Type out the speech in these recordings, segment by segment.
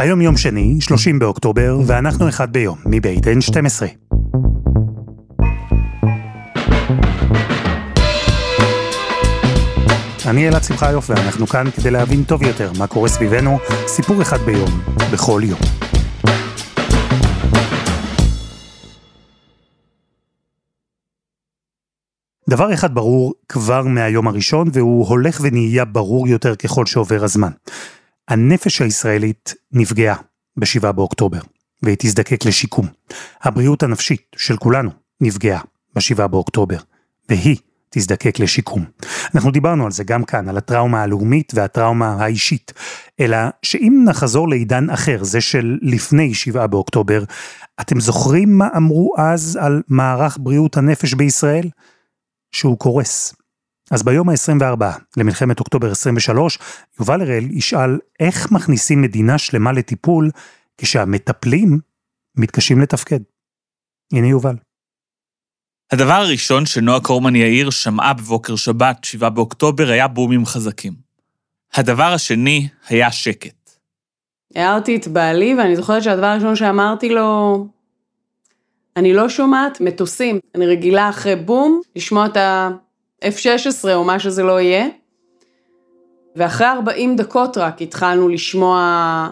היום יום שני, 30 באוקטובר, ואנחנו אחד ביום, מבית N12. אני אלעד שמחיוף, ואנחנו כאן כדי להבין טוב יותר מה קורה סביבנו, סיפור אחד ביום, בכל יום. דבר אחד ברור כבר מהיום הראשון, והוא הולך ונהיה ברור יותר ככל שעובר הזמן. הנפש הישראלית נפגעה ב-7 באוקטובר, והיא תזדקק לשיקום. הבריאות הנפשית של כולנו נפגעה ב-7 באוקטובר, והיא תזדקק לשיקום. אנחנו דיברנו על זה גם כאן, על הטראומה הלאומית והטראומה האישית. אלא שאם נחזור לעידן אחר, זה של לפני 7 באוקטובר, אתם זוכרים מה אמרו אז על מערך בריאות הנפש בישראל? שהוא קורס. אז ביום ה-24 למלחמת אוקטובר 23, יובל הראל ישאל איך מכניסים מדינה שלמה לטיפול כשהמטפלים מתקשים לתפקד. הנה יובל. הדבר הראשון שנועה קורמן יאיר שמעה בבוקר שבת, 7 באוקטובר, היה בומים חזקים. הדבר השני היה שקט. הערתי את בעלי, ואני זוכרת שהדבר הראשון שאמרתי לו, אני לא שומעת מטוסים. אני רגילה אחרי בום לשמוע את ה-F-16 או מה שזה לא יהיה. ואחרי 40 דקות רק התחלנו לשמוע,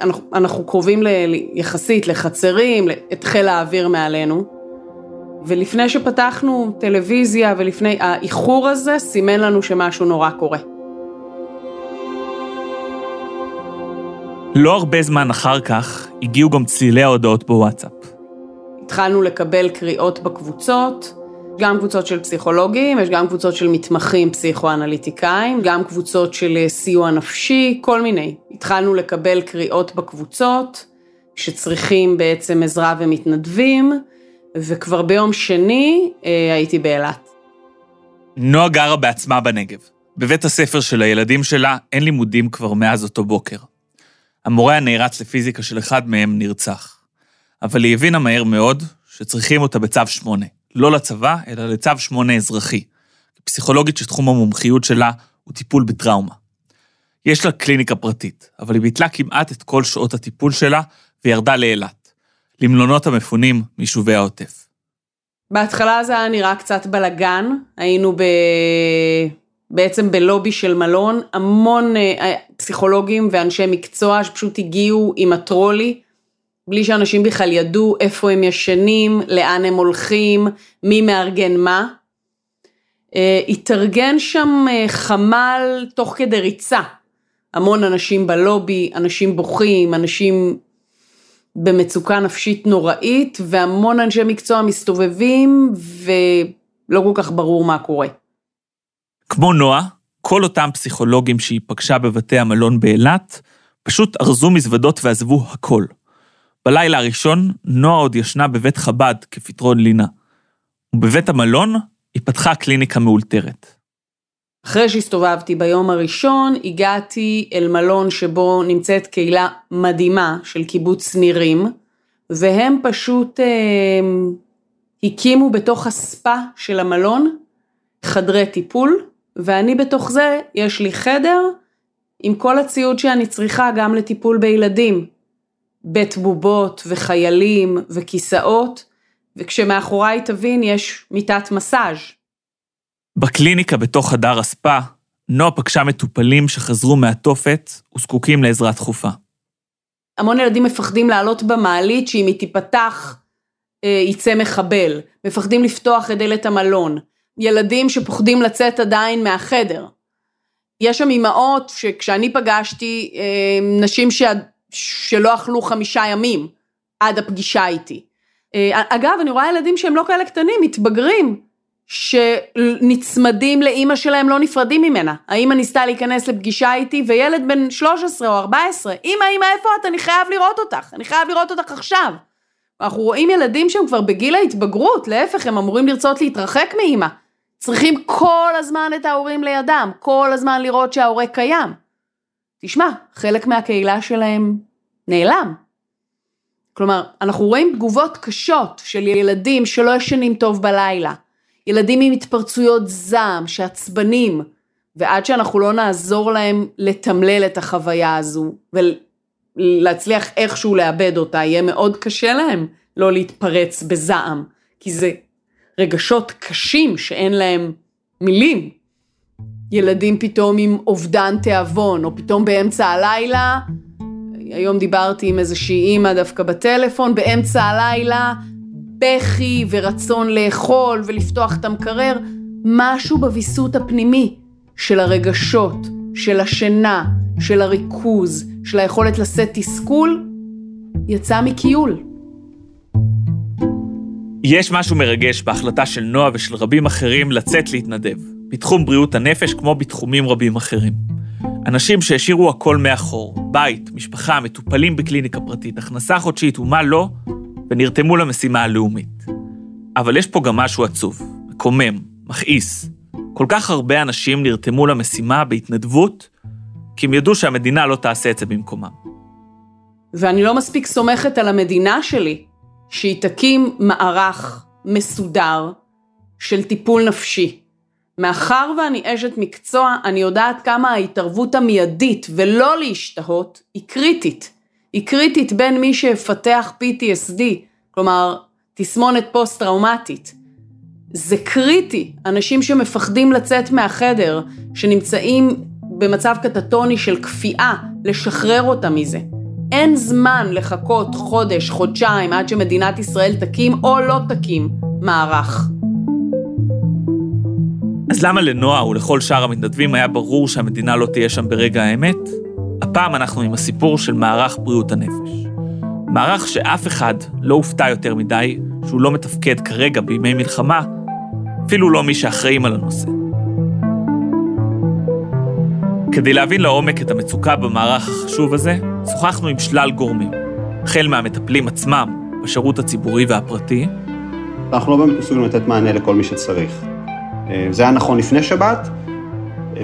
אנחנו, אנחנו קרובים ל, יחסית לחצרים, את חיל האוויר מעלינו. ולפני שפתחנו טלוויזיה ולפני, האיחור הזה סימן לנו שמשהו נורא קורה. לא הרבה זמן אחר כך הגיעו גם צלילי ההודעות בוואטסאפ. התחלנו לקבל קריאות בקבוצות, גם קבוצות של פסיכולוגים, יש גם קבוצות של מתמחים פסיכואנליטיקאים, גם קבוצות של אה, סיוע נפשי, כל מיני. התחלנו לקבל קריאות בקבוצות, שצריכים בעצם עזרה ומתנדבים, וכבר ביום שני אה, הייתי באילת. נועה גרה בעצמה בנגב. בבית הספר של הילדים שלה אין לימודים כבר מאז אותו בוקר. המורה הנערץ לפיזיקה של אחד מהם נרצח. אבל היא הבינה מהר מאוד שצריכים אותה בצו 8, לא לצבא, אלא לצו 8 אזרחי. פסיכולוגית שתחום המומחיות שלה הוא טיפול בטראומה. יש לה קליניקה פרטית, אבל היא ביטלה כמעט את כל שעות הטיפול שלה וירדה לאילת, למלונות המפונים מיישובי העוטף. בהתחלה זה היה נראה קצת בלגן, היינו ב... בעצם בלובי של מלון, המון אה, פסיכולוגים ואנשי מקצוע שפשוט הגיעו עם הטרולי בלי שאנשים בכלל ידעו איפה הם ישנים, לאן הם הולכים, מי מארגן מה. אה, התארגן שם אה, חמ"ל תוך כדי ריצה. המון אנשים בלובי, אנשים בוכים, אנשים במצוקה נפשית נוראית, והמון אנשי מקצוע מסתובבים, ולא כל כך ברור מה קורה. כמו נועה, כל אותם פסיכולוגים שהיא פגשה בבתי המלון באילת, פשוט ארזו מזוודות ועזבו הכל. בלילה הראשון, נועה עוד ישנה בבית חב"ד כפתרון לינה. ובבית המלון היא פתחה קליניקה מאולתרת. אחרי שהסתובבתי ביום הראשון, הגעתי אל מלון שבו נמצאת קהילה מדהימה של קיבוץ נירים, והם פשוט אה, הקימו בתוך הספה של המלון חדרי טיפול, ואני בתוך זה, יש לי חדר עם כל הציוד שאני צריכה גם לטיפול בילדים. בית בובות וחיילים וכיסאות, וכשמאחוריי תבין יש מיטת מסאז'. בקליניקה בתוך חדר הספה, נועה פגשה מטופלים שחזרו מהתופת וזקוקים לעזרה דחופה. המון ילדים מפחדים לעלות במעלית שאם היא תיפתח אה, יצא מחבל, מפחדים לפתוח את דלת המלון, ילדים שפוחדים לצאת עדיין מהחדר. יש שם אימהות שכשאני פגשתי, אה, נשים שלא אכלו חמישה ימים עד הפגישה איתי. אה, אגב, אני רואה ילדים שהם לא כאלה קטנים, מתבגרים, שנצמדים לאימא שלהם, לא נפרדים ממנה. האימא ניסתה להיכנס לפגישה איתי, וילד בן 13 או 14, אימא, אימא, איפה את? אני חייב לראות אותך, אני חייב לראות אותך עכשיו. אנחנו רואים ילדים שהם כבר בגיל ההתבגרות, להפך, הם אמורים לרצות להתרחק מאימא. צריכים כל הזמן את ההורים לידם, כל הזמן לראות שההורה קיים. תשמע, חלק מהקהילה שלהם נעלם. כלומר, אנחנו רואים תגובות קשות של ילדים שלא ישנים טוב בלילה, ילדים עם התפרצויות זעם, שעצבנים, ועד שאנחנו לא נעזור להם לתמלל את החוויה הזו להצליח איכשהו לאבד אותה, יהיה מאוד קשה להם לא להתפרץ בזעם, כי זה רגשות קשים שאין להם מילים. ילדים פתאום עם אובדן תיאבון, או פתאום באמצע הלילה, היום דיברתי עם איזושהי אימא דווקא בטלפון, באמצע הלילה, בכי ורצון לאכול ולפתוח את המקרר, משהו בוויסות הפנימי של הרגשות, של השינה, של הריכוז, של היכולת לשאת תסכול, יצא מכיול. יש משהו מרגש בהחלטה של נועה ושל רבים אחרים לצאת להתנדב, בתחום בריאות הנפש כמו בתחומים רבים אחרים. אנשים שהשאירו הכל מאחור, בית, משפחה, מטופלים בקליניקה פרטית, הכנסה חודשית ומה לא, ונרתמו למשימה הלאומית. אבל יש פה גם משהו עצוב, מקומם, מכעיס. כל כך הרבה אנשים נרתמו למשימה בהתנדבות, כי הם ידעו שהמדינה לא תעשה את זה במקומם. ואני לא מספיק סומכת על המדינה שלי, שהיא תקים מערך מסודר של טיפול נפשי. מאחר ואני אשת מקצוע, אני יודעת כמה ההתערבות המיידית ולא להשתהות היא קריטית. היא קריטית בין מי שיפתח PTSD, כלומר, תסמונת פוסט-טראומטית. זה קריטי, אנשים שמפחדים לצאת מהחדר, שנמצאים במצב קטטוני של כפייה, לשחרר אותם מזה. אין זמן לחכות חודש, חודשיים, עד שמדינת ישראל תקים או לא תקים מערך. אז למה לנועה ולכל שאר המתנדבים היה ברור שהמדינה לא תהיה שם ברגע האמת? הפעם אנחנו עם הסיפור של מערך בריאות הנפש. מערך שאף אחד לא הופתע יותר מדי שהוא לא מתפקד כרגע בימי מלחמה, אפילו לא מי שאחראים על הנושא. כדי להבין לעומק את המצוקה במערך החשוב הזה, שוחחנו עם שלל גורמים, החל מהמטפלים עצמם בשירות הציבורי והפרטי. אנחנו לא באמת מסוגלים לתת מענה לכל מי שצריך. אה, זה היה נכון לפני שבת,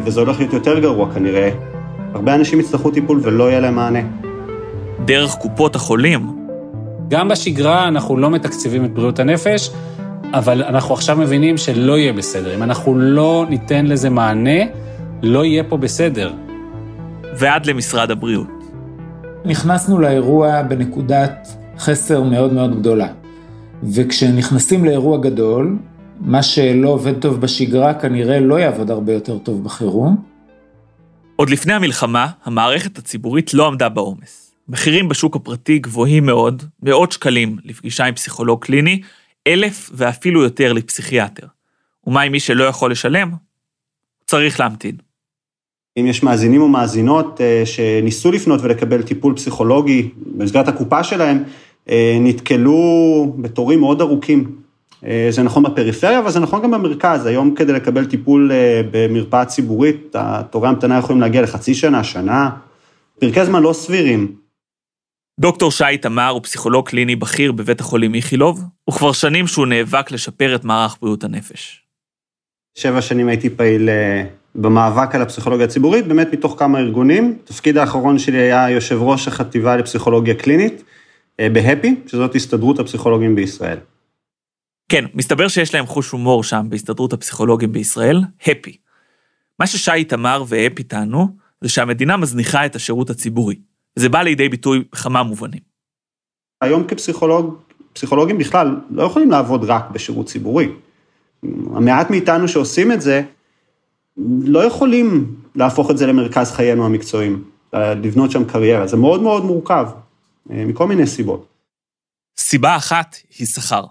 וזה הולך להיות יותר גרוע כנראה. הרבה אנשים יצטרכו טיפול ולא יהיה להם מענה. דרך קופות החולים. גם בשגרה אנחנו לא מתקצבים את בריאות הנפש, אבל אנחנו עכשיו מבינים שלא יהיה בסדר. אם אנחנו לא ניתן לזה מענה, לא יהיה פה בסדר. ועד למשרד הבריאות. נכנסנו לאירוע בנקודת חסר מאוד מאוד גדולה. וכשנכנסים לאירוע גדול, מה שלא עובד טוב בשגרה כנראה לא יעבוד הרבה יותר טוב בחירום. עוד לפני המלחמה, המערכת הציבורית לא עמדה בעומס. מחירים בשוק הפרטי גבוהים מאוד, מאות שקלים לפגישה עם פסיכולוג קליני, אלף ואפילו יותר לפסיכיאטר. ומה עם מי שלא יכול לשלם? צריך להמתין. אם יש מאזינים או מאזינות אה, שניסו לפנות ולקבל טיפול פסיכולוגי במסגרת הקופה שלהם, אה, נתקלו בתורים מאוד ארוכים. אה, זה נכון בפריפריה, אבל זה נכון גם במרכז. היום כדי לקבל טיפול במרפאה ציבורית, תורי המתנה יכולים להגיע לחצי שנה, שנה, פרקי זמן לא סבירים. דוקטור שי תמר הוא פסיכולוג קליני בכיר בבית החולים איכילוב, וכבר שנים שהוא נאבק לשפר את מערך בריאות הנפש. שבע שנים הייתי פעיל במאבק על הפסיכולוגיה הציבורית, באמת מתוך כמה ארגונים. התפקיד האחרון שלי היה יושב ראש החטיבה לפסיכולוגיה קלינית אה, בהפי, שזאת הסתדרות הפסיכולוגים בישראל. כן, מסתבר שיש להם חוש הומור שם בהסתדרות הפסיכולוגים בישראל, הפי. מה ששי איתמר והפי טענו, זה שהמדינה מזניחה את השירות הציבורי. זה בא לידי ביטוי בכמה מובנים. היום כפסיכולוג, פסיכולוגים בכלל לא יכולים לעבוד רק בשירות ציבורי. המעט מאיתנו שעושים את זה, לא יכולים להפוך את זה למרכז חיינו המקצועיים, לבנות שם קריירה, זה מאוד מאוד מורכב, אה, מכל מיני סיבות. סיבה אחת היא שכר.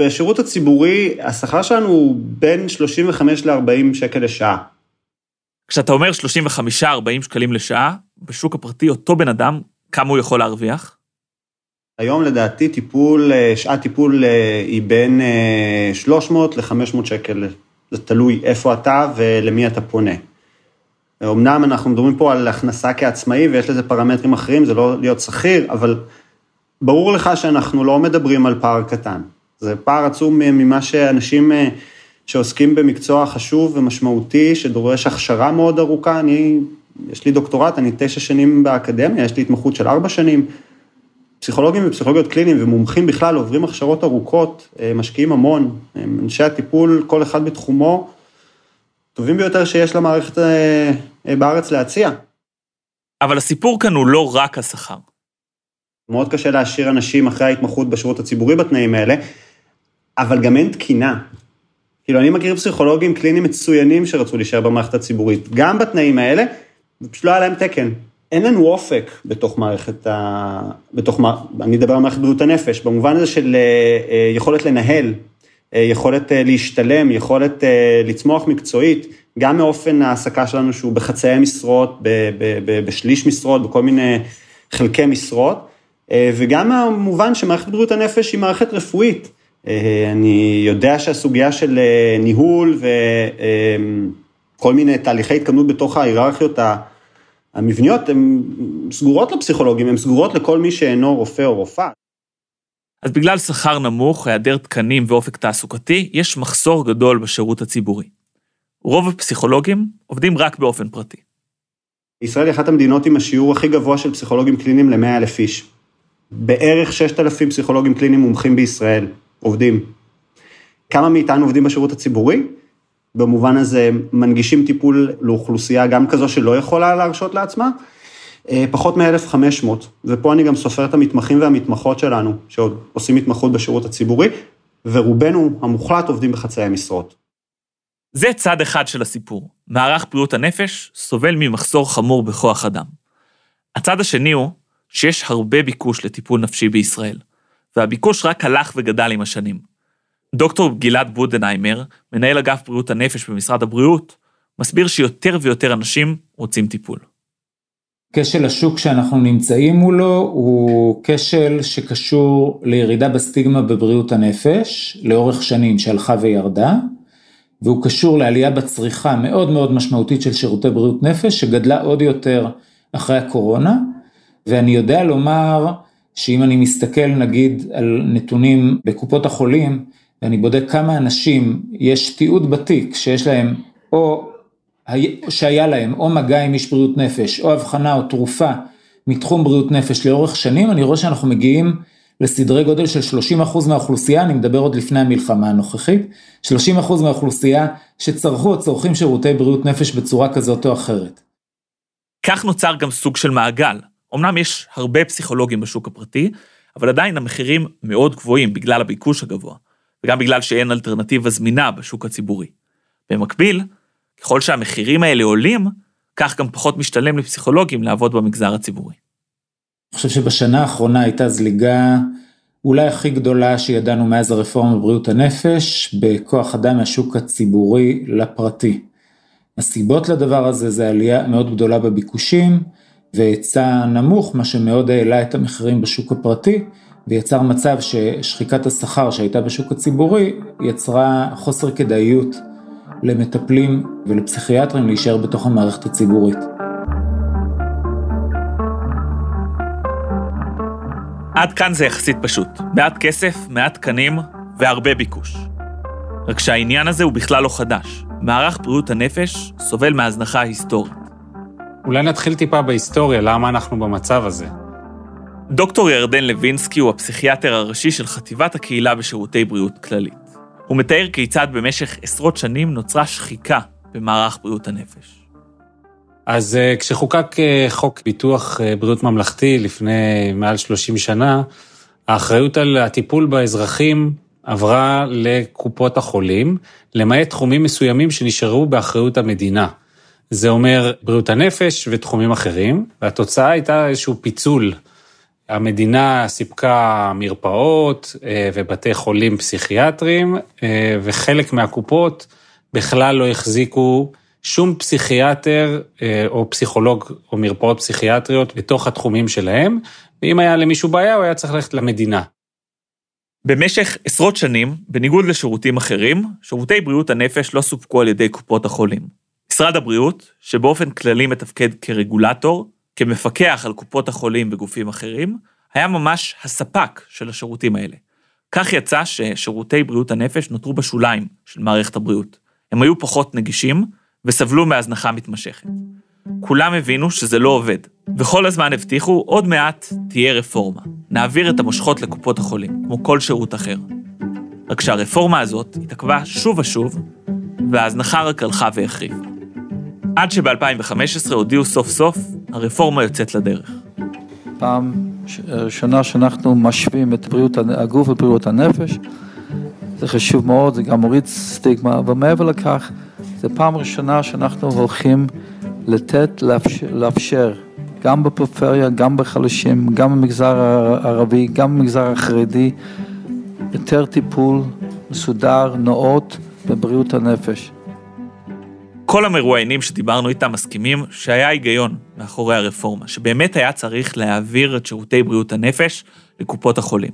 בשירות הציבורי, השכר שלנו הוא בין 35 ל-40 שקל לשעה. כשאתה אומר 35-40 שקלים לשעה, בשוק הפרטי אותו בן אדם, כמה הוא יכול להרוויח? היום לדעתי טיפול, אה, שעת טיפול אה, היא בין 300 ל-500 שקל זה תלוי איפה אתה ולמי אתה פונה. אמנם אנחנו מדברים פה על הכנסה כעצמאי ויש לזה פרמטרים אחרים, זה לא להיות שכיר, אבל ברור לך שאנחנו לא מדברים על פער קטן. זה פער עצום ממה שאנשים אה, שעוסקים במקצוע חשוב ומשמעותי, שדורש הכשרה מאוד ארוכה, אני, יש לי דוקטורט, אני תשע שנים באקדמיה, יש לי התמחות של ארבע שנים. פסיכולוגים ופסיכולוגיות קליניים ומומחים בכלל עוברים הכשרות ארוכות, אה, משקיעים המון, אנשי הטיפול, כל אחד בתחומו, טובים ביותר שיש למערכת אה, בארץ להציע. אבל הסיפור כאן הוא לא רק השכר. מאוד קשה להשאיר אנשים אחרי ההתמחות בשירות הציבורי בתנאים האלה, אבל גם אין תקינה. כאילו, אני מכיר פסיכולוגים קליניים מצוינים שרצו להישאר במערכת הציבורית, גם בתנאים האלה, ופשוט לא היה להם תקן. אין לנו אופק בתוך מערכת ה... בתוך, אני אדבר על מערכת בריאות הנפש, במובן הזה של אה, אה, יכולת לנהל, אה, יכולת להשתלם, יכולת לצמוח מקצועית, גם מאופן ההעסקה שלנו שהוא בחצאי משרות, בשליש משרות, בכל מיני חלקי משרות, וגם מהמובן שמערכת בריאות הנפש היא מערכת רפואית. אני יודע שהסוגיה של ניהול וכל מיני תהליכי התקדמות בתוך ההיררכיות המבניות הן סגורות לפסיכולוגים, הן סגורות לכל מי שאינו רופא או רופאה. אז בגלל שכר נמוך, היעדר תקנים ואופק תעסוקתי, יש מחסור גדול בשירות הציבורי. רוב הפסיכולוגים עובדים רק באופן פרטי. ישראל היא אחת המדינות עם השיעור הכי גבוה של פסיכולוגים קליניים ל-100 אלף איש. בערך 6,000 פסיכולוגים קליניים מומחים בישראל עובדים. כמה מאיתנו עובדים בשירות הציבורי? במובן הזה מנגישים טיפול לאוכלוסייה גם כזו שלא יכולה להרשות לעצמה, אה, פחות מ-1,500, ופה אני גם סופר את המתמחים והמתמחות שלנו, שעוד עושים התמחות בשירות הציבורי, ורובנו המוחלט עובדים בחצאי משרות. זה צד אחד של הסיפור. מערך בריאות הנפש סובל ממחסור חמור בכוח אדם. הצד השני הוא שיש הרבה ביקוש לטיפול נפשי בישראל, והביקוש רק הלך וגדל עם השנים. דוקטור גלעד בודנהיימר, מנהל אגף בריאות הנפש במשרד הבריאות, מסביר שיותר ויותר אנשים רוצים טיפול. כשל השוק שאנחנו נמצאים מולו הוא כשל שקשור לירידה בסטיגמה בבריאות הנפש לאורך שנים שהלכה וירדה, והוא קשור לעלייה בצריכה מאוד מאוד משמעותית של שירותי בריאות נפש שגדלה עוד יותר אחרי הקורונה, ואני יודע לומר שאם אני מסתכל נגיד על נתונים בקופות החולים, ואני בודק כמה אנשים יש תיעוד בתיק שיש להם או שהיה להם או מגע עם איש בריאות נפש או הבחנה או תרופה מתחום בריאות נפש לאורך שנים, אני רואה שאנחנו מגיעים לסדרי גודל של 30% מהאוכלוסייה, אני מדבר עוד לפני המלחמה הנוכחית, 30% מהאוכלוסייה שצרכו או צורכים שירותי בריאות נפש בצורה כזאת או אחרת. כך נוצר גם סוג של מעגל. אמנם יש הרבה פסיכולוגים בשוק הפרטי, אבל עדיין המחירים מאוד גבוהים בגלל הביקוש הגבוה. וגם בגלל שאין אלטרנטיבה זמינה בשוק הציבורי. במקביל, ככל שהמחירים האלה עולים, כך גם פחות משתלם לפסיכולוגים לעבוד במגזר הציבורי. אני חושב שבשנה האחרונה הייתה זליגה אולי הכי גדולה שידענו מאז הרפורמה בבריאות הנפש, בכוח אדם מהשוק הציבורי לפרטי. הסיבות לדבר הזה זה עלייה מאוד גדולה בביקושים והיצע נמוך, מה שמאוד העלה את המחירים בשוק הפרטי, ויצר מצב ששחיקת השכר שהייתה בשוק הציבורי יצרה חוסר כדאיות למטפלים ולפסיכיאטרים להישאר בתוך המערכת הציבורית. עד כאן זה יחסית פשוט. מעט כסף, מעט תקנים והרבה ביקוש. רק שהעניין הזה הוא בכלל לא חדש. מערך בריאות הנפש סובל מהזנחה היסטורית. אולי נתחיל טיפה בהיסטוריה, למה אנחנו במצב הזה. דוקטור ירדן לוינסקי הוא הפסיכיאטר הראשי של חטיבת הקהילה בשירותי בריאות כללית. הוא מתאר כיצד במשך עשרות שנים נוצרה שחיקה במערך בריאות הנפש. אז uh, כשחוקק uh, חוק ביטוח uh, בריאות ממלכתי לפני מעל 30 שנה, האחריות על הטיפול באזרחים עברה לקופות החולים, למעט תחומים מסוימים שנשארו באחריות המדינה. זה אומר בריאות הנפש ותחומים אחרים, והתוצאה הייתה איזשהו פיצול המדינה סיפקה מרפאות אה, ובתי חולים פסיכיאטריים, אה, וחלק מהקופות בכלל לא החזיקו שום פסיכיאטר אה, או פסיכולוג או מרפאות פסיכיאטריות בתוך התחומים שלהם, ואם היה למישהו בעיה, הוא היה צריך ללכת למדינה. במשך עשרות שנים, בניגוד לשירותים אחרים, שירותי בריאות הנפש לא סופקו על ידי קופות החולים. משרד הבריאות, שבאופן כללי מתפקד כרגולטור, כמפקח על קופות החולים וגופים אחרים, היה ממש הספק של השירותים האלה. כך יצא ששירותי בריאות הנפש נותרו בשוליים של מערכת הבריאות. הם היו פחות נגישים וסבלו מהזנחה מתמשכת. כולם הבינו שזה לא עובד, וכל הזמן הבטיחו, עוד מעט תהיה רפורמה. נעביר את המושכות לקופות החולים, כמו כל שירות אחר. רק שהרפורמה הזאת התעכבה שוב ושוב, וההזנחה רק הלכה והחריבה. עד שב-2015 הודיעו סוף סוף הרפורמה יוצאת לדרך. פעם ראשונה שאנחנו משווים את בריאות הגוף ובריאות הנפש, זה חשוב מאוד, זה גם מוריד סטיגמה, אבל מעבר לכך, זו פעם ראשונה שאנחנו הולכים לתת, לאפשר, לאפשר גם בפריפריה, גם בחלשים, גם במגזר הערבי, גם במגזר החרדי, יותר טיפול מסודר, נאות, בבריאות הנפש. כל המרואיינים שדיברנו איתם מסכימים שהיה היגיון מאחורי הרפורמה, שבאמת היה צריך להעביר את שירותי בריאות הנפש לקופות החולים.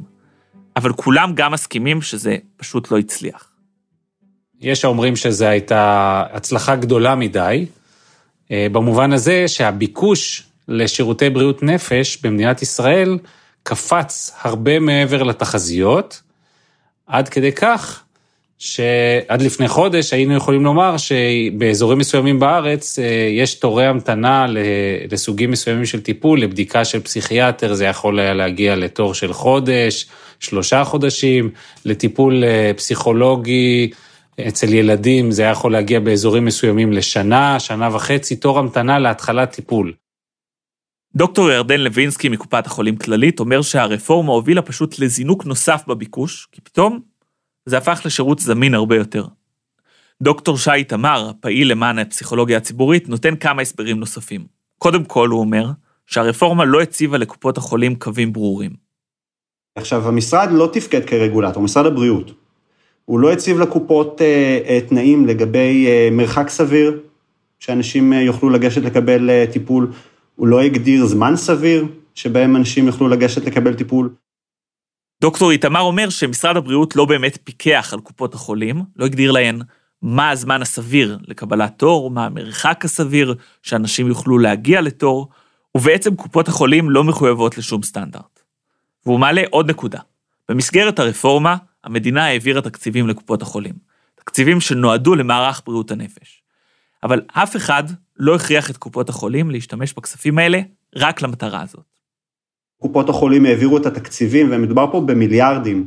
אבל כולם גם מסכימים שזה פשוט לא הצליח. יש האומרים שזו הייתה הצלחה גדולה מדי, אה, במובן הזה שהביקוש לשירותי בריאות נפש במדינת ישראל קפץ הרבה מעבר לתחזיות, עד כדי כך שעד לפני חודש היינו יכולים לומר שבאזורים מסוימים בארץ אה, יש תורי המתנה לסוגים מסוימים של טיפול, לבדיקה של פסיכיאטר, זה יכול היה להגיע לתור של חודש, שלושה חודשים, לטיפול אה, פסיכולוגי אצל ילדים, זה היה יכול להגיע באזורים מסוימים לשנה, שנה וחצי, תור המתנה להתחלת טיפול. דוקטור ירדן לוינסקי מקופת החולים כללית אומר שהרפורמה הובילה פשוט לזינוק נוסף בביקוש, כי פתאום זה הפך לשירות זמין הרבה יותר. דוקטור שי תמר, פעיל למען הפסיכולוגיה הציבורית, נותן כמה הסברים נוספים. קודם כל, הוא אומר, שהרפורמה לא הציבה לקופות החולים קווים ברורים. עכשיו, המשרד לא תפקד כרגולטור, משרד הבריאות. הוא לא הציב לקופות אה, אה, תנאים לגבי אה, מרחק סביר, שאנשים אה, יוכלו לגשת לקבל אה, טיפול. הוא לא הגדיר זמן סביר שבהם אנשים יוכלו לגשת לקבל טיפול. דוקטור איתמר אומר שמשרד הבריאות לא באמת פיקח על קופות החולים, לא הגדיר להן מה הזמן הסביר לקבלת תור, מה המרחק הסביר שאנשים יוכלו להגיע לתור, ובעצם קופות החולים לא מחויבות לשום סטנדרט. והוא מעלה עוד נקודה. במסגרת הרפורמה, המדינה העבירה תקציבים לקופות החולים. תקציבים שנועדו למערך בריאות הנפש. אבל אף אחד לא הכריח את קופות החולים להשתמש בכספים האלה רק למטרה הזאת. קופות החולים העבירו את התקציבים, ומדובר פה במיליארדים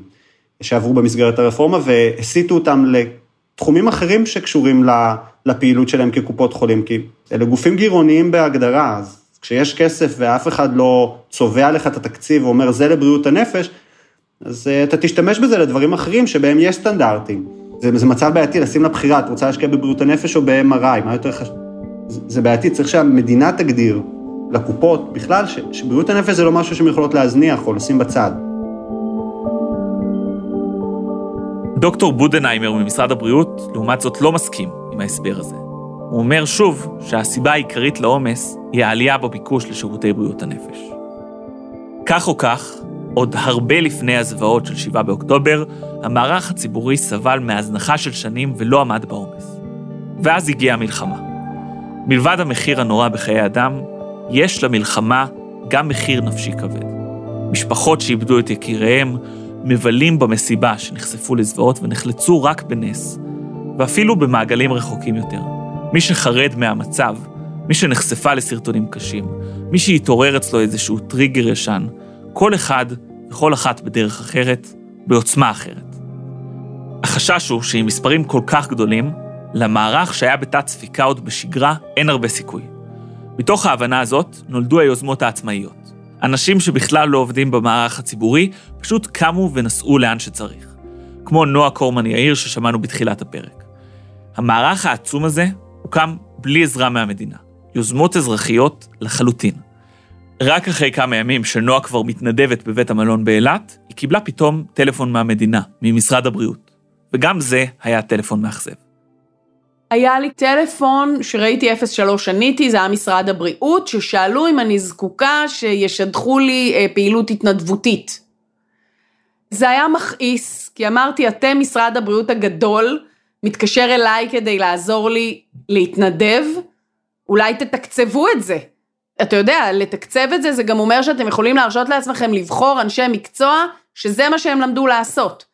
שעברו במסגרת הרפורמה, והסיטו אותם לתחומים אחרים שקשורים לפעילות שלהם כקופות חולים, כי אלה גופים גירעוניים בהגדרה, אז כשיש כסף ואף אחד לא צובע לך את התקציב ואומר זה לבריאות הנפש, אז אה, אתה תשתמש בזה לדברים אחרים שבהם יש סטנדרטים. זה, זה מצב בעייתי לשים לבחירה, את רוצה להשקיע בבריאות הנפש או ב-MRI, מה יותר חשוב? זה, זה בעייתי, צריך שהמדינה תגדיר לקופות בכלל, ש, שבריאות הנפש זה לא משהו שהן יכולות להזניח או לשים בצד. דוקטור בודנהיימר ממשרד הבריאות, לעומת זאת, לא מסכים עם ההסבר הזה. הוא אומר שוב שהסיבה העיקרית לעומס היא העלייה בביקוש לשירותי בריאות הנפש. כך או כך, עוד הרבה לפני הזוועות של 7 באוקטובר, המערך הציבורי סבל מהזנחה של שנים ולא עמד בעומס. ואז הגיעה המלחמה. מלבד המחיר הנורא בחיי אדם, יש למלחמה גם מחיר נפשי כבד. משפחות שאיבדו את יקיריהם, מבלים במסיבה שנחשפו לזוועות ונחלצו רק בנס, ואפילו במעגלים רחוקים יותר. מי שחרד מהמצב, מי שנחשפה לסרטונים קשים, מי שהתעורר אצלו איזשהו טריגר ישן, כל אחד וכל אחת בדרך אחרת, בעוצמה אחרת. החשש הוא שעם מספרים כל כך גדולים, למערך שהיה בתת ספיקה עוד בשגרה אין הרבה סיכוי. מתוך ההבנה הזאת נולדו היוזמות העצמאיות. אנשים שבכלל לא עובדים במערך הציבורי, פשוט קמו ונסעו לאן שצריך. כמו נועה קורמן יאיר ששמענו בתחילת הפרק. המערך העצום הזה הוקם בלי עזרה מהמדינה. יוזמות אזרחיות לחלוטין. רק אחרי כמה ימים שנועה כבר מתנדבת בבית המלון באילת, היא קיבלה פתאום טלפון מהמדינה, ממשרד הבריאות. וגם זה היה טלפון מאכזב. היה לי טלפון שראיתי 03 עניתי, זה היה משרד הבריאות, ששאלו אם אני זקוקה שישדכו לי אה, פעילות התנדבותית. זה היה מכעיס, כי אמרתי, אתם משרד הבריאות הגדול, מתקשר אליי כדי לעזור לי להתנדב, אולי תתקצבו את זה. אתה יודע, לתקצב את זה, זה גם אומר שאתם יכולים להרשות לעצמכם לבחור אנשי מקצוע, שזה מה שהם למדו לעשות.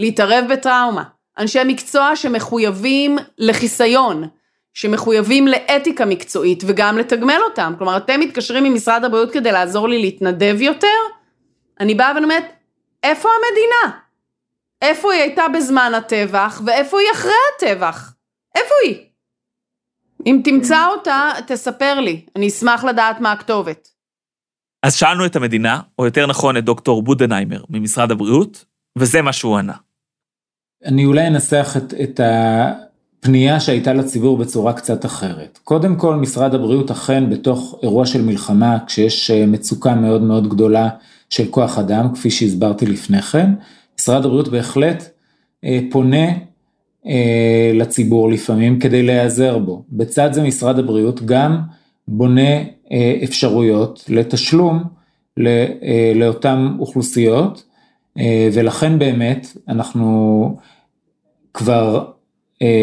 להתערב בטראומה. אנשי מקצוע שמחויבים לחיסיון, שמחויבים לאתיקה מקצועית וגם לתגמל אותם. כלומר, אתם מתקשרים ממשרד הבריאות כדי לעזור לי להתנדב יותר? אני באה ואומרת, איפה המדינה? איפה היא הייתה בזמן הטבח ואיפה היא אחרי הטבח? איפה היא? אם תמצא אותה, תספר לי. אני אשמח לדעת מה הכתובת. אז שאלנו את המדינה, או יותר נכון את דוקטור בודנהיימר ממשרד הבריאות, וזה מה שהוא ענה. אני אולי אנסח את, את הפנייה שהייתה לציבור בצורה קצת אחרת. קודם כל, משרד הבריאות אכן בתוך אירוע של מלחמה, כשיש אה, מצוקה מאוד מאוד גדולה של כוח אדם, כפי שהסברתי לפני כן, משרד הבריאות בהחלט אה, פונה אה, לציבור לפעמים כדי להיעזר בו. בצד זה משרד הבריאות גם בונה אה, אפשרויות לתשלום אה, לאותן אוכלוסיות, ולכן באמת אנחנו כבר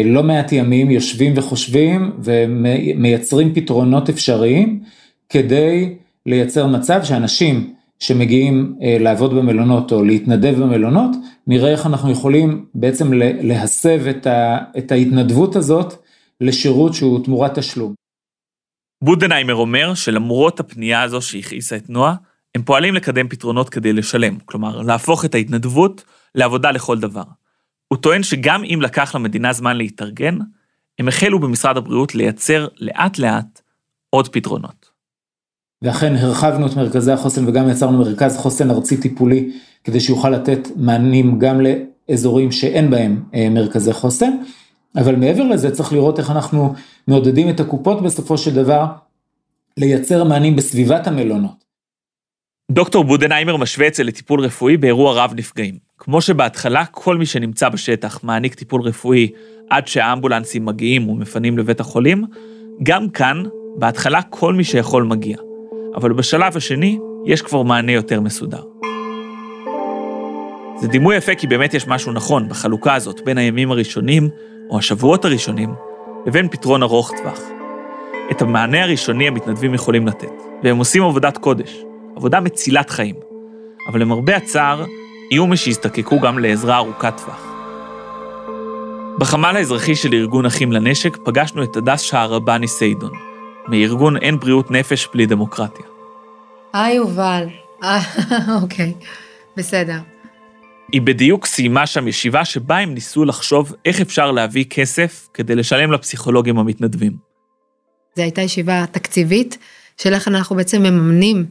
לא מעט ימים יושבים וחושבים ומייצרים פתרונות אפשריים כדי לייצר מצב שאנשים שמגיעים לעבוד במלונות או להתנדב במלונות, נראה איך אנחנו יכולים בעצם להסב את, ה, את ההתנדבות הזאת לשירות שהוא תמורת תשלום. בודנהיימר אומר שלמרות הפנייה הזו שהכעיסה את נועה, הם פועלים לקדם פתרונות כדי לשלם, כלומר, להפוך את ההתנדבות לעבודה לכל דבר. הוא טוען שגם אם לקח למדינה זמן להתארגן, הם החלו במשרד הבריאות לייצר לאט-לאט עוד פתרונות. ואכן הרחבנו את מרכזי החוסן וגם יצרנו מרכז חוסן ארצי טיפולי כדי שיוכל לתת מענים גם לאזורים שאין בהם אה, מרכזי חוסן. אבל מעבר לזה צריך לראות איך אנחנו מעודדים את הקופות בסופו של דבר לייצר מענים בסביבת המלונות. דוקטור בודנהיימר משווה את זה לטיפול רפואי באירוע רב נפגעים. כמו שבהתחלה כל מי שנמצא בשטח מעניק טיפול רפואי עד שהאמבולנסים מגיעים ומפנים לבית החולים, גם כאן, בהתחלה כל מי שיכול מגיע. אבל בשלב השני יש כבר מענה יותר מסודר. זה דימוי יפה כי באמת יש משהו נכון בחלוקה הזאת בין הימים הראשונים, או השבועות הראשונים, לבין פתרון ארוך טווח. את המענה הראשוני המתנדבים יכולים לתת, והם עושים עבודת קודש, עבודה מצילת חיים. אבל למרבה הצער, יהיו מי שיזדקקו גם לעזרה ארוכת טווח. בחמ"ל האזרחי של ארגון אחים לנשק פגשנו את הדס שערבני סיידון, מארגון אין בריאות נפש בלי דמוקרטיה. היי יובל, אה, אוקיי, בסדר. היא בדיוק סיימה שם ישיבה שבה הם ניסו לחשוב איך אפשר להביא כסף כדי לשלם לפסיכולוגים המתנדבים. זו הייתה ישיבה תקציבית, של איך אנחנו בעצם מממנים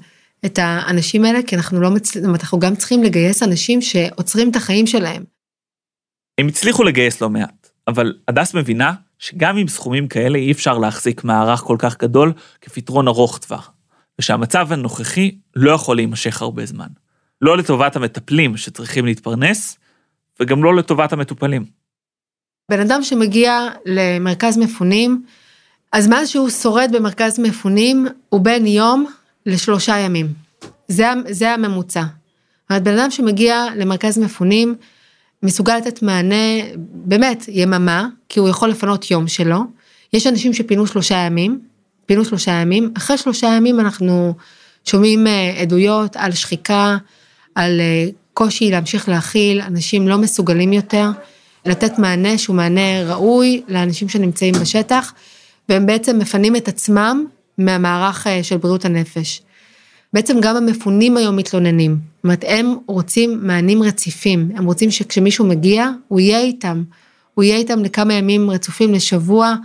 את האנשים האלה, כי אנחנו לא מצליחים, אנחנו גם צריכים לגייס אנשים שעוצרים את החיים שלהם. הם הצליחו לגייס לא מעט, אבל הדס מבינה שגם עם סכומים כאלה אי אפשר להחזיק מערך כל כך גדול כפתרון ארוך טווח, ושהמצב הנוכחי לא יכול להימשך הרבה זמן. לא לטובת המטפלים שצריכים להתפרנס, וגם לא לטובת המטופלים. בן אדם שמגיע למרכז מפונים, הזמן שהוא שורד במרכז מפונים הוא בין יום לשלושה ימים. זה, זה הממוצע. זאת בן אדם שמגיע למרכז מפונים, מסוגל לתת מענה, באמת, יממה, כי הוא יכול לפנות יום שלו. יש אנשים שפינו שלושה ימים, פינו שלושה ימים, אחרי שלושה ימים אנחנו שומעים אה, עדויות על שחיקה, על אה, קושי להמשיך להכיל, אנשים לא מסוגלים יותר לתת מענה שהוא מענה ראוי לאנשים שנמצאים בשטח, והם בעצם מפנים את עצמם מהמערך אה, של בריאות הנפש. בעצם גם המפונים היום מתלוננים. זאת אומרת, הם רוצים מענים רציפים, הם רוצים שכשמישהו מגיע, הוא יהיה איתם. הוא יהיה איתם לכמה ימים רצופים, לשבוע.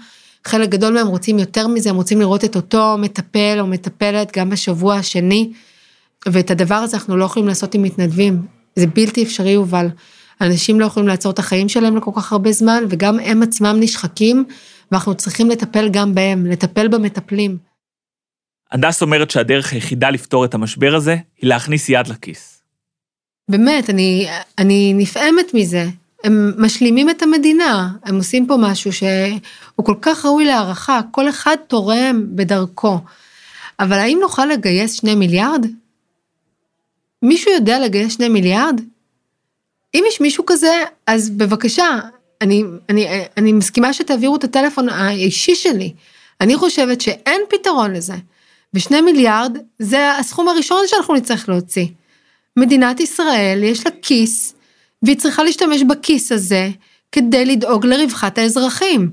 חלק גדול מהם רוצים יותר מזה, הם רוצים לראות את אותו מטפל או מטפלת גם בשבוע השני. ואת הדבר הזה אנחנו לא יכולים לעשות עם מתנדבים. זה בלתי אפשרי, יובל. אנשים לא יכולים לעצור את החיים שלהם לכל כך הרבה זמן, וגם הם עצמם נשחקים, ואנחנו צריכים לטפל גם בהם, לטפל במטפלים. הדס אומרת שהדרך היחידה לפתור את המשבר הזה היא להכניס יד לכיס. באמת, אני, אני נפעמת מזה. הם משלימים את המדינה, הם עושים פה משהו שהוא כל כך ראוי להערכה, כל אחד תורם בדרכו. אבל האם נוכל לגייס שני מיליארד? מישהו יודע לגייס שני מיליארד? אם יש מישהו כזה, אז בבקשה, אני, אני, אני מסכימה שתעבירו את הטלפון האישי שלי. אני חושבת שאין פתרון לזה. ושני מיליארד זה הסכום הראשון שאנחנו נצטרך להוציא. מדינת ישראל יש לה כיס, והיא צריכה להשתמש בכיס הזה כדי לדאוג לרווחת האזרחים.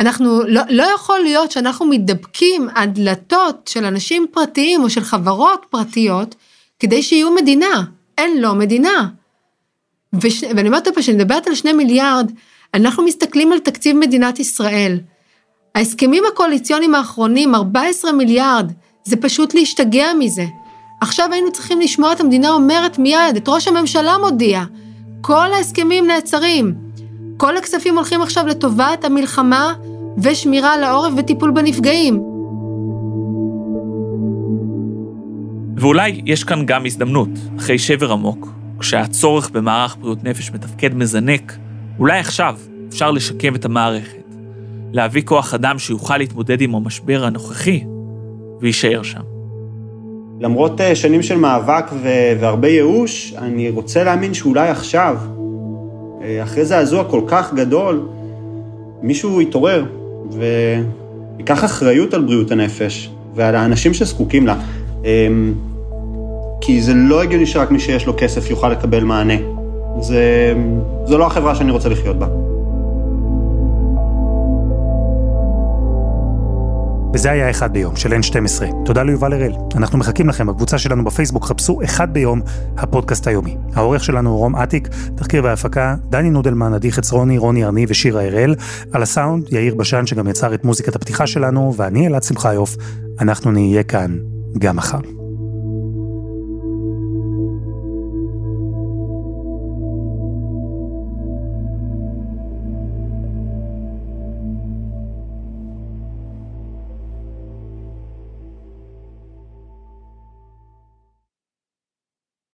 אנחנו, לא, לא יכול להיות שאנחנו מתדבקים על דלתות של אנשים פרטיים או של חברות פרטיות, כדי שיהיו מדינה. אין לו מדינה. וש, ואני אומרת פה, כשאני מדברת על שני מיליארד, אנחנו מסתכלים על תקציב מדינת ישראל. ההסכמים הקואליציוניים האחרונים, 14 מיליארד, זה פשוט להשתגע מזה. עכשיו היינו צריכים לשמוע את המדינה אומרת מיד, את ראש הממשלה מודיע, כל ההסכמים נעצרים. כל הכספים הולכים עכשיו לטובת המלחמה ושמירה על העורף וטיפול בנפגעים. ואולי יש כאן גם הזדמנות, אחרי שבר עמוק, כשהצורך במערך בריאות נפש מתפקד מזנק, אולי עכשיו אפשר לשקם את המערכת, להביא כוח אדם שיוכל להתמודד עם המשבר הנוכחי ויישאר שם. למרות אה, שנים של מאבק והרבה ייאוש, אני רוצה להאמין שאולי עכשיו, אה, אחרי זעזוע כל כך גדול, מישהו יתעורר ויקח אחריות על בריאות הנפש ועל האנשים שזקוקים לה. אמ, כי זה לא הגיוני שרק מי שיש לו כסף יוכל לקבל מענה. זה, זו לא החברה שאני רוצה לחיות בה. וזה היה אחד ביום של N12. תודה ליובל הראל. אנחנו מחכים לכם בקבוצה שלנו בפייסבוק, חפשו אחד ביום, הפודקאסט היומי. העורך שלנו הוא רום אטיק, תחקיר והפקה, דני נודלמן, עדי חצרוני, רוני ארני ושירה הראל. על הסאונד, יאיר בשן שגם יצר את מוזיקת הפתיחה שלנו, ואני אלעד שמחיוף. אנחנו נהיה כאן גם מחר.